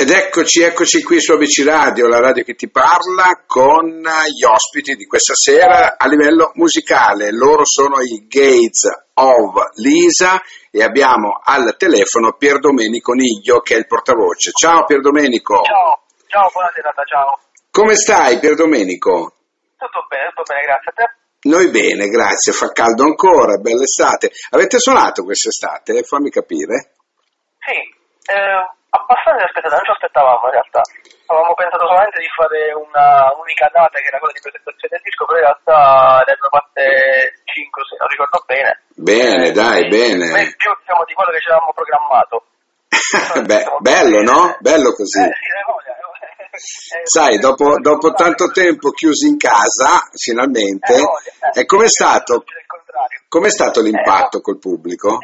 Ed eccoci, eccoci qui su ABC Radio, la radio che ti parla, con gli ospiti di questa sera a livello musicale. Loro sono i Gates of Lisa e abbiamo al telefono Pier Domenico Niglio che è il portavoce. Ciao Pier Domenico. Ciao, ciao, buona serata, ciao. Come stai Pier Domenico? Tutto bene, tutto bene, grazie a te. Noi bene, grazie, fa caldo ancora, bella estate. Avete suonato quest'estate? Fammi capire. Sì, eh, abbastanza aspettata, non ci aspettavamo in realtà. Avevamo pensato solamente di fare una unica data che era quella di presentazione del disco, però in realtà ne abbiamo fatte 5 se non ricordo bene. Bene, eh, dai, bene. Più diciamo, di quello che ci avevamo programmato. Beh, bello, no? Bello così. Eh, sì, voglia, eh, Sai, dopo, dopo, tanto tempo chiusi in casa, finalmente, eh, e com'è stato, com'è stato l'impatto col pubblico?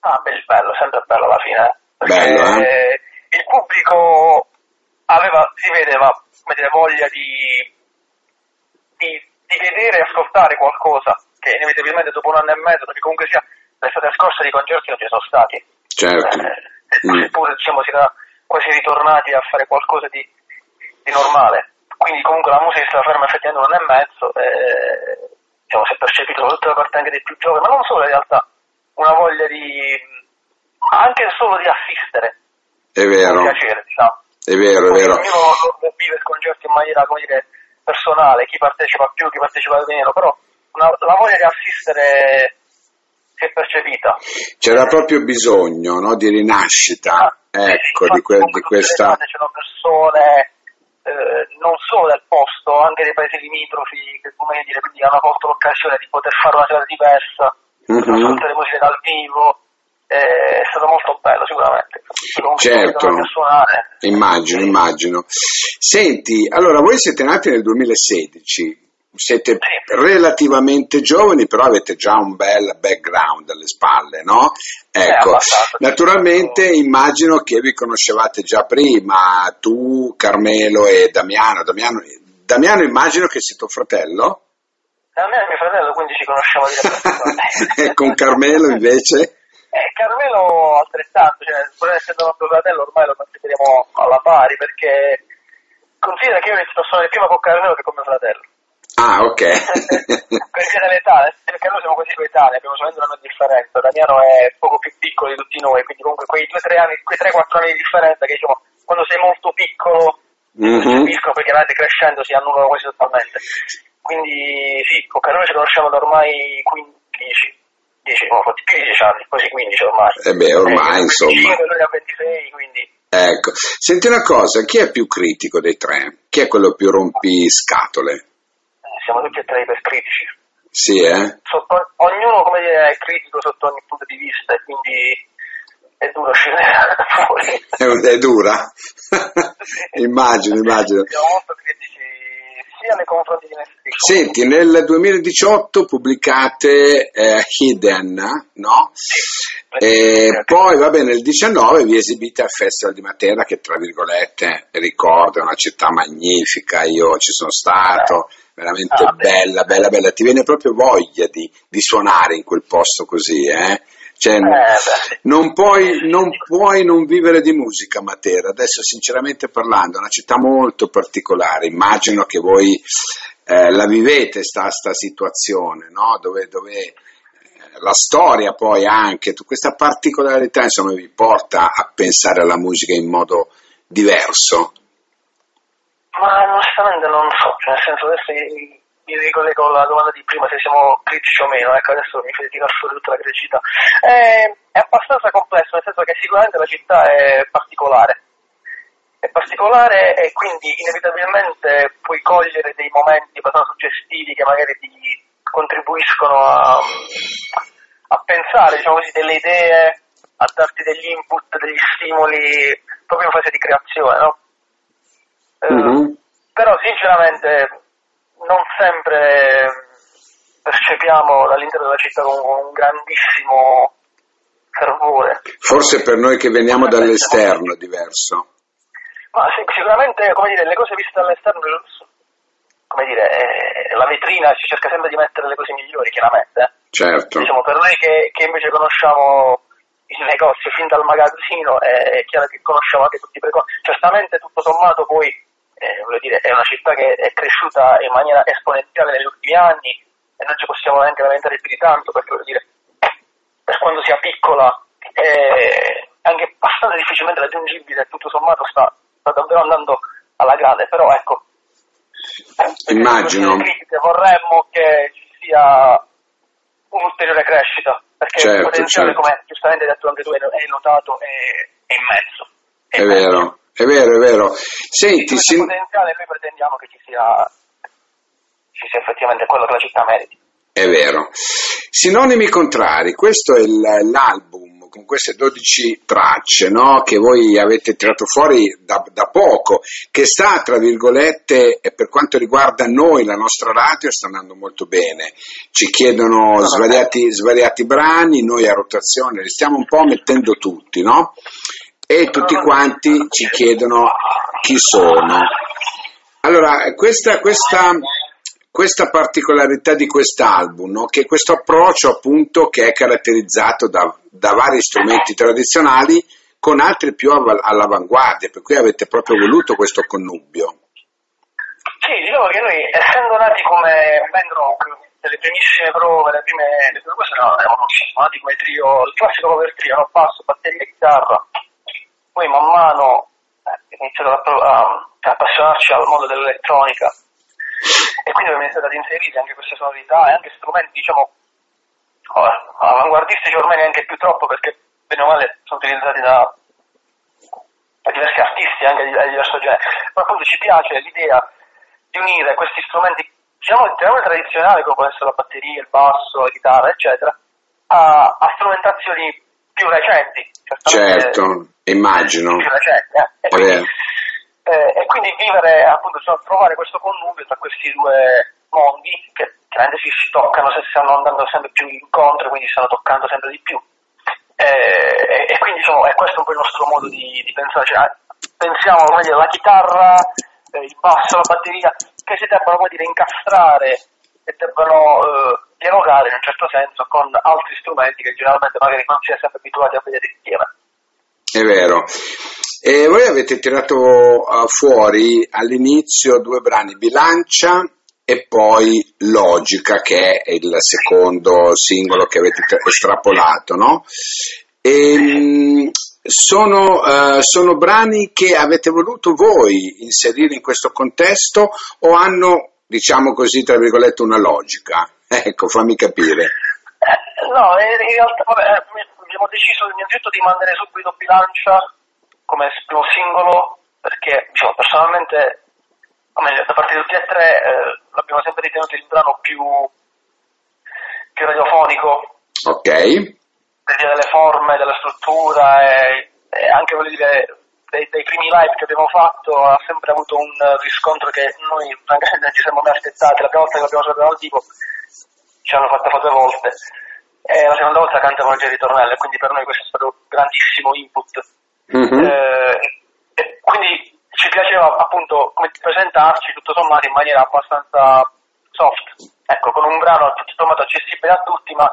Ah, bello, sempre bello alla fine. Bello, eh? il pubblico aveva, si vedeva dire, voglia di, di, di, vedere e ascoltare qualcosa che inevitabilmente dopo un anno e mezzo, perché comunque sia l'estate scorsa di concerti non ci sono stati. Certo. Eh, mm. Seppure diciamo, si era quasi ritornati a fare qualcosa di, di normale. Quindi comunque la musica si stava ferma effettivamente un anno e mezzo e diciamo, si è percepito soprattutto da parte anche dei più giovani, ma non solo in realtà, una voglia di anche solo di assistere. È vero. Piacere, diciamo. È vero, è vero. Ognuno vive il concerto in maniera, come dire, personale, chi partecipa più, chi partecipa meno, però una, la voglia di assistere si è percepita. C'era proprio bisogno no, di rinascita, ah, ecco, sì, di, que- di questa... C'erano persone eh, non solo del posto, anche dei paesi limitrofi, che come dire, quindi hanno colto l'occasione di poter fare una serata diversa, mm-hmm. ascoltare musiche dal vivo, è stato molto bello sicuramente. Certo, immagino, immagino. Senti, allora voi siete nati nel 2016, siete sì. relativamente giovani, però avete già un bel background alle spalle, no? Ecco, naturalmente immagino che vi conoscevate già prima, tu, Carmelo e Damiano. Damiano, Damiano immagino che sia tuo fratello? Damiano è mio fratello, quindi ci conosciamo e con Carmelo invece? Eh, Carmelo altrettanto, cioè, pur essendo nostro fratello ormai lo consideriamo alla pari perché considera che io ho iniziato a suonare prima con Carmelo che con mio fratello. Ah, ok. perché dall'età, perché noi siamo così coetanei, abbiamo solamente una anno di differenza. Damiano è poco più piccolo di tutti noi, quindi comunque quei 2-3 anni, quei 3-4 anni di differenza che diciamo, quando sei molto piccolo mm-hmm. capiscono perché veramente crescendo si annullano quasi totalmente. Quindi sì, con Carmelo ci conosciamo da ormai 15 10, ho fatto più di 10 anni, quasi 15 ormai. Eh beh, ormai eh, insomma. 5, lui ha 26, quindi... Ecco, senti una cosa, chi è più critico dei tre? Chi è quello più rompiscatole? Eh, siamo tutti e tre ipercritici. Sì, eh? Sotto, ognuno, come dire, è critico sotto ogni punto di vista e quindi è dura uscire fuori. È, è dura? immagino, immagino. Siamo molto critici sia nei confronti di me stesso. Senti, nel 2018 pubblicate eh, Hidden, no? Sì. E poi, va bene, nel 19 vi esibite al Festival di Matera, che tra virgolette ricorda, è una città magnifica, io ci sono stato, veramente ah, bella, bella, bella, ti viene proprio voglia di, di suonare in quel posto così, eh? Cioè, non, puoi, non, puoi, non vivere di musica Matera, adesso sinceramente parlando, è una città molto particolare, immagino che voi eh, la vivete sta, sta situazione, no? dove, dove eh, la storia poi anche, questa particolarità insomma vi porta a pensare alla musica in modo diverso. Ma onestamente non so, cioè nel senso adesso mi ricollego alla domanda di prima se siamo critici o meno, ecco adesso mi fuori tutta la criticità. È, è abbastanza complesso, nel senso che sicuramente la città è particolare. È particolare e quindi inevitabilmente puoi cogliere dei momenti abbastanza suggestivi che magari ti contribuiscono a, a pensare, diciamo così, delle idee, a darti degli input, degli stimoli proprio in fase di creazione, no? Mm-hmm. Eh, però sinceramente non sempre percepiamo all'interno della città con un grandissimo fervore. Forse per noi che veniamo dall'esterno è diverso. Ma sì, sicuramente come dire, le cose viste dall'esterno, come dire, eh, la vetrina si cerca sempre di mettere le cose migliori, chiaramente. Certo. Diciamo, per noi che, che invece conosciamo il negozio fin dal magazzino, è chiaro che conosciamo anche tutti i precoci. Certamente tutto sommato poi eh, dire, è una città che è cresciuta in maniera esponenziale negli ultimi anni e non ci possiamo neanche lamentare più di tanto perché voglio dire, per quanto sia piccola è anche abbastanza difficilmente raggiungibile, tutto sommato sta, sta davvero andando alla grande, però ecco, immagino. vorremmo che ci sia un'ulteriore crescita perché certo, il potenziale certo. come giustamente hai detto anche tu è notato è, è immenso. È, è vero è vero è vero senti sì, sin... potenziale noi pretendiamo che ci sia ci sia effettivamente quello che la città meriti è vero sinonimi contrari questo è l'album con queste 12 tracce no? che voi avete tirato fuori da, da, poco, che sta, tra virgolette, per quanto riguarda noi, la nostra radio, sta andando molto bene. Ci chiedono svariati, svariati brani, noi a rotazione li stiamo un po' mettendo tutti, no? E tutti quanti ci chiedono chi sono. Allora, questa, questa questa particolarità di quest'album, no? che questo approccio appunto che è caratterizzato da, da vari strumenti tradizionali con altri più all'avanguardia, per cui avete proprio voluto questo connubio. Sì, diciamo che noi essendo nati come band rock, delle primissime prove, le prime, le prime cose no, eravamo nati come trio, il classico cover trio, no? basso, batteria e chitarra, poi man mano eh, iniziato a, a, appassionarci al mondo dell'elettronica. E quindi abbiamo iniziato ad inserire anche queste sonorità e anche strumenti diciamo avanguardistici ormai neanche più troppo perché bene o male sono utilizzati da, da diversi artisti anche di, di diverso genere. Ma appunto ci piace l'idea di unire questi strumenti diciamo tradizionali come può essere la batteria, il basso, la chitarra eccetera a, a strumentazioni più recenti certo, immagino più recenti eh? e quindi, eh, e quindi vivere, appunto, cioè, trovare questo connubio tra questi due mondi che chiaramente si, si toccano, se stanno andando sempre più incontro, quindi stanno toccando sempre di più. Eh, e, e, quindi diciamo, è questo un po' il nostro modo di, di pensare, cioè, pensiamo come dire, la chitarra, eh, il basso, la batteria, che si debbano come dire, incastrare e debbano eh, dialogare in un certo senso con altri strumenti che generalmente magari non si è sempre abituati a vedere insieme. È vero. E voi avete tirato uh, fuori all'inizio due brani, Bilancia e poi Logica, che è il secondo singolo che avete estrapolato, no? E, um, sono, uh, sono brani che avete voluto voi inserire in questo contesto o hanno, diciamo così, tra virgolette, una logica? Ecco, fammi capire. Eh, no, in realtà vabbè, abbiamo deciso innanzitutto di mandare subito Bilancia come primo singolo perché diciamo, personalmente meglio, da parte di tutti e tre eh, l'abbiamo sempre ritenuto il brano più, più radiofonico ok per via delle forme, della struttura e, e anche voglio dire dei, dei, primi live che abbiamo fatto ha sempre avuto un riscontro che noi francamente non ci siamo mai aspettati. La prima volta che l'abbiamo saputo dal vivo ci hanno fatto fare due volte. E la seconda volta cantavano già il ritornello quindi per noi questo è stato un grandissimo input. Mm-hmm. Eh, quindi ci piaceva appunto presentarci tutto sommato in maniera abbastanza soft, ecco, con un brano tutto sommato accessibile a tutti, ma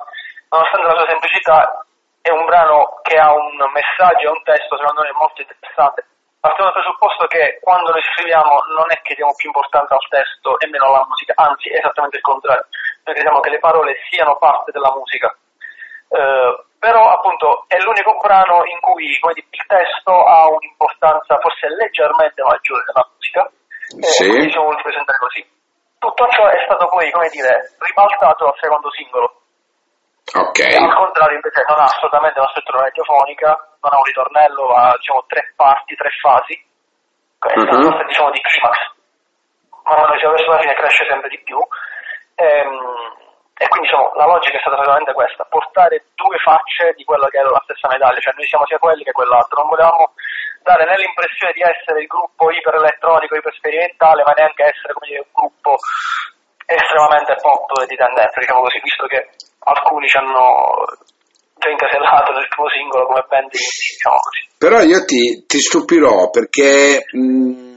nonostante la sua semplicità è un brano che ha un messaggio e un testo secondo me molto interessante. Partiamo dal presupposto che quando noi scriviamo non è che diamo più importanza al testo e meno alla musica, anzi è esattamente il contrario. Noi crediamo che le parole siano parte della musica. Eh, però appunto è l'unico brano in cui dire, il testo ha un'importanza forse leggermente maggiore della musica e sì. quindi siamo voluti presentare così. Tutto ciò è stato poi, come dire, ribaltato al secondo singolo. Ok. E al contrario invece non ha assolutamente una struttura radiofonica, non ha un ritornello, ha diciamo tre parti, tre fasi. Questa uh-huh. è una sorta diciamo di climax. Man mano che va verso la fine cresce sempre di più. Ehm, e quindi diciamo, la logica è stata esattamente questa, portare due facce di quella che è la stessa medaglia, cioè noi siamo sia quelli che quell'altro, non volevamo dare né l'impressione di essere il gruppo iper elettronico, iper sperimentale, ma neanche essere come dire, un gruppo estremamente pop di tendenza, diciamo così, visto che alcuni ci hanno già incasellato nel primo singolo come band diciamo così. Però io ti, ti stupirò perché mh,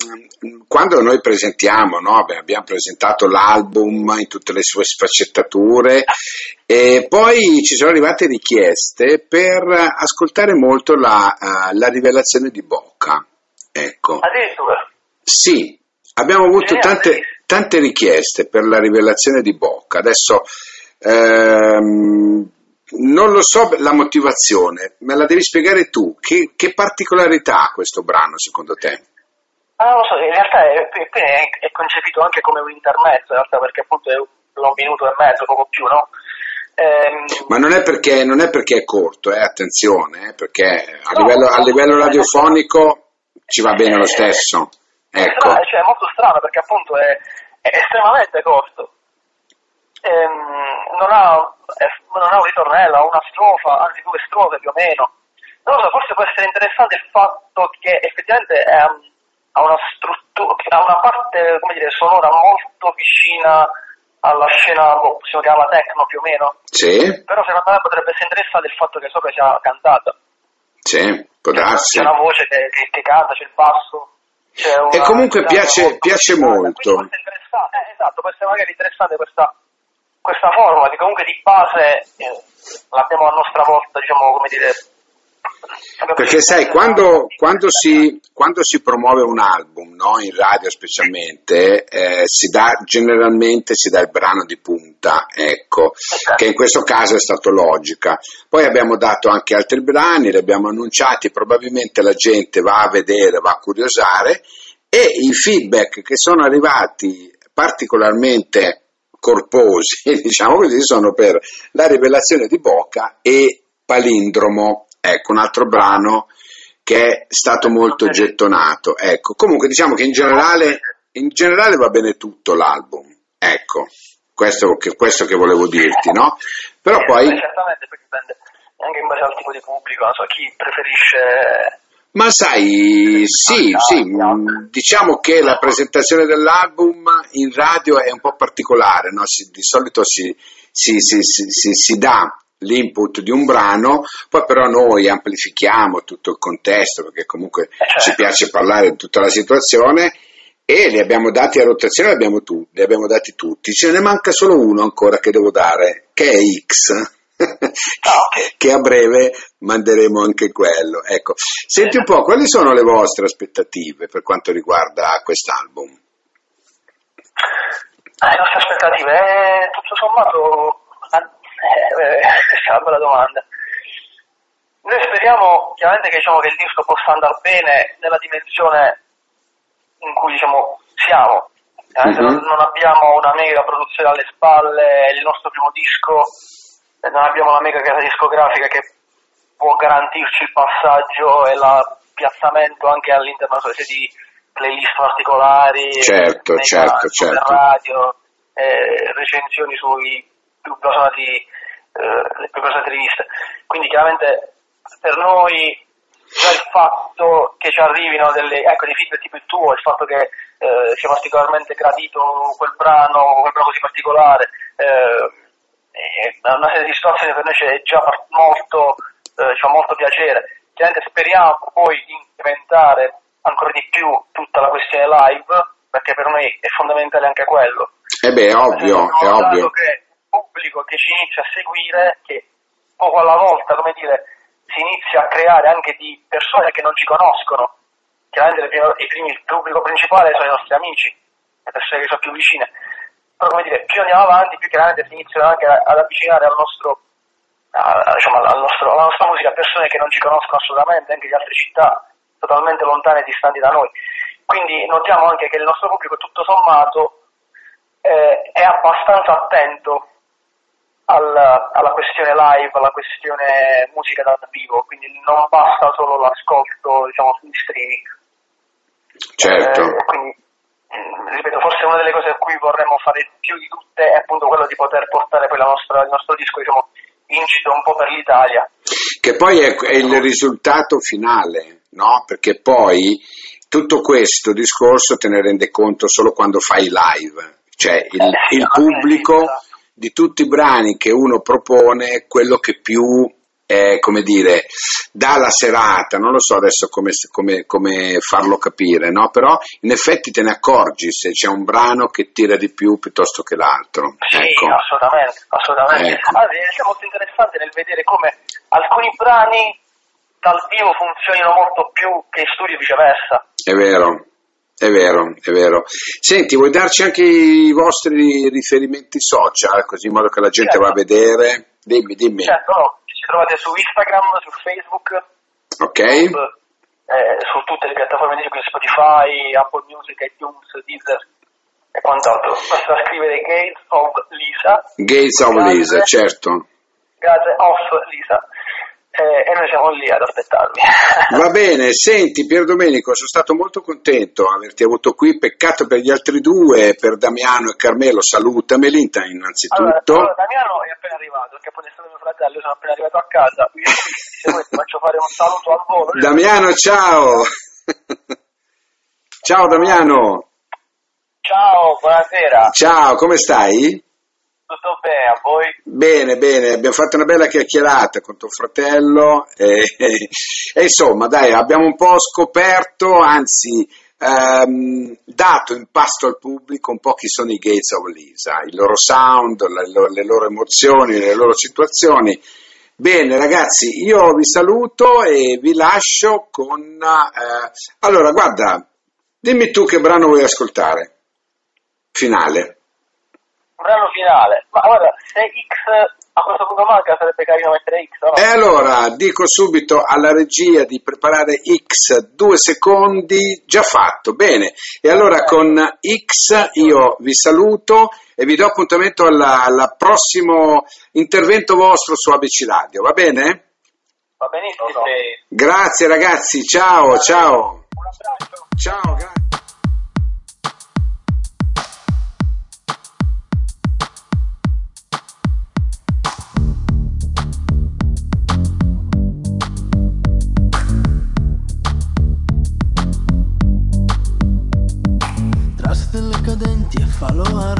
quando noi presentiamo, no? abbiamo presentato l'album in tutte le sue sfaccettature e poi ci sono arrivate richieste per ascoltare molto la, uh, la rivelazione di Bocca. Ecco. Addirittura? Sì, abbiamo avuto tante, tante richieste per la rivelazione di Bocca. Adesso ehm, non lo so la motivazione, me la devi spiegare tu. Che, che particolarità ha questo brano secondo te? Ah, non lo so, in realtà è, è, è, concepito anche come un intermezzo, in realtà, perché appunto è un, minuto e mezzo, poco più, no? Ehm... Ma non è, perché, non è perché è corto, eh, attenzione, eh, perché a, no, livello, a livello radiofonico ci va bene lo stesso. Ecco. Strano, cioè, è molto strano perché appunto è, è estremamente corto. Ehm, non, ha, non, ha, un ritornello, ha una strofa, anzi due strofe più o meno. Non lo so, forse può essere interessante il fatto che effettivamente è, ha una struttura, ha una parte come dire, sonora molto vicina alla scena, boh, possiamo chiamarla techno più o meno. Sì. Però secondo me potrebbe essere interessante il fatto che sopra sia cantata. Sì, può darsi. C'è una voce che, che, che canta, c'è il basso. Una, e comunque piace, piace molto. Eh, esatto, può essere magari interessante questa, questa forma che comunque di base eh, l'abbiamo a nostra volta, diciamo, come dire, perché sai, quando, quando, si, quando, si, promuove un album, no? in radio specialmente, eh, si dà, generalmente si dà il brano di punta, ecco, che in questo caso è stato Logica. Poi abbiamo dato anche altri brani, li abbiamo annunciati, probabilmente la gente va a vedere, va a curiosare e i feedback che sono arrivati particolarmente corposi, diciamo così, sono per la rivelazione di Bocca e Palindromo ecco, un altro brano che è stato molto gettonato. Ecco, comunque diciamo che in generale, in generale va bene tutto l'album, ecco, questo che, questo che volevo dirti, no? Però poi... Certamente, dipende anche in base al tipo di pubblico, non so, chi preferisce... Ma sai, sì, sì, diciamo che la presentazione dell'album in radio è un po' particolare, no? si, di solito si, si, si dà l'input di un brano, poi però noi amplifichiamo tutto il contesto perché comunque ci piace parlare di tutta la situazione e li abbiamo dati a rotazione, li abbiamo, tu, li abbiamo dati tutti, ce ne manca solo uno ancora che devo dare, che è X. che a breve manderemo anche quello. Ecco. Senti un po', quali sono le vostre aspettative per quanto riguarda quest'album? Eh, le nostre aspettative, tutto sommato, eh, questa è una bella domanda. Noi speriamo chiaramente che, diciamo, che il disco possa andare bene nella dimensione in cui diciamo, siamo. Mm-hmm. Non, non, abbiamo una mega produzione alle spalle, è il nostro primo disco, non abbiamo una mega casa discografica che può garantirci il passaggio e il piazzamento anche all'interno di playlist particolari, certo, certo, certo. radio, eh, recensioni sui più basati, eh, le più basate riviste. Quindi chiaramente per noi già il fatto che ci arrivino delle, ecco, dei feedback tipo il tuo, il fatto che eh, sia particolarmente gradito quel brano, quel brano così particolare, eh, una serie di situazioni per noi c'è già molto, eh, c'è molto piacere. Chiaramente speriamo poi di incrementare ancora di più tutta la questione live, perché per noi è fondamentale anche quello. Eh beh, è ovvio, è ovvio. Che pubblico che ci inizia a seguire, che poco alla volta, come dire, si inizia a creare anche di persone che non ci conoscono. Chiaramente prime, i primi, il pubblico principale sono i nostri amici, le persone che sono più vicine. Però come dire, più andiamo avanti, più chiaramente si iniziano anche ad avvicinare al nostro, a, diciamo, al nostro, alla nostra musica persone che non ci conoscono assolutamente, anche di altre città totalmente lontane e distanti da noi. Quindi notiamo anche che il nostro pubblico tutto sommato eh, è abbastanza attento alla, alla, questione live, alla questione musica dal vivo, quindi non basta solo l'ascolto diciamo, sugli streaming. Certo. Eh, quindi, ripeto, forse una delle cose a cui vorremmo fare più di tutte è appunto quello di poter portare poi nostra, il nostro disco diciamo, in giro un po' per l'Italia. Che poi è, è il risultato finale, no? Perché poi tutto questo discorso te ne rende conto solo quando fai live, cioè il, eh, il pubblico di tutti i brani che uno propone, quello che più eh, come dire, dà la serata, non lo so adesso come, come, come farlo capire, no? però in effetti te ne accorgi se c'è un brano che tira di più piuttosto che l'altro. Sì, ecco. assolutamente, assolutamente. Ecco. Allora, è molto interessante nel vedere come alcuni brani dal vivo funzionino molto più che in studio e viceversa. È vero, è vero, è vero. Senti, vuoi darci anche i vostri riferimenti social, così in modo che la gente Certo. va a vedere? Dimmi, dimmi. Certo, no, trovate su Instagram, su Facebook, Ok? eh, su tutte le piattaforme di Spotify, Apple Music, iTunes, Deezer e quant'altro. Basta scrivere Gates of Lisa, Gates of Lisa, certo. Gate of Lisa, eh, e noi siamo lì ad aspettarvi. Va bene, senti Pier Domenico, sono stato molto contento di averti avuto qui, peccato per gli altri due, per Damiano e Carmelo, salutameli inta- Allora, innanzitutto. allora, Damiano è appena arrivato, perché poi è stato mio fratello, io sono appena arrivato a casa, quindi se vuoi ti faccio fare un saluto al volo. Damiano, ciao! ciao Damiano, Ciao, buonasera, ciao, come stai? Tutto bene a voi? Bene, bene, abbiamo fatto una bella chiacchierata con tuo fratello e, e insomma dai, abbiamo un po' scoperto, anzi ehm, dato in pasto al pubblico un po' chi sono i Gates of Lisa, il loro sound, le, le loro emozioni, le loro situazioni. Bene ragazzi, io vi saluto e vi lascio con... eh, allora guarda, dimmi tu che brano vuoi ascoltare, finale. Brano finale, ma guarda, se X a questo punto manca sarebbe carino mettere X, no? E allora dico subito alla regia di preparare X due secondi, già fatto, bene. E allora con X io vi saluto e vi do appuntamento alla- al prossimo intervento vostro su ABC Radio, va bene? Va benissimo. Grazie ragazzi, ciao, ciao. Un abbraccio. Ciao, grazie. Cadenti e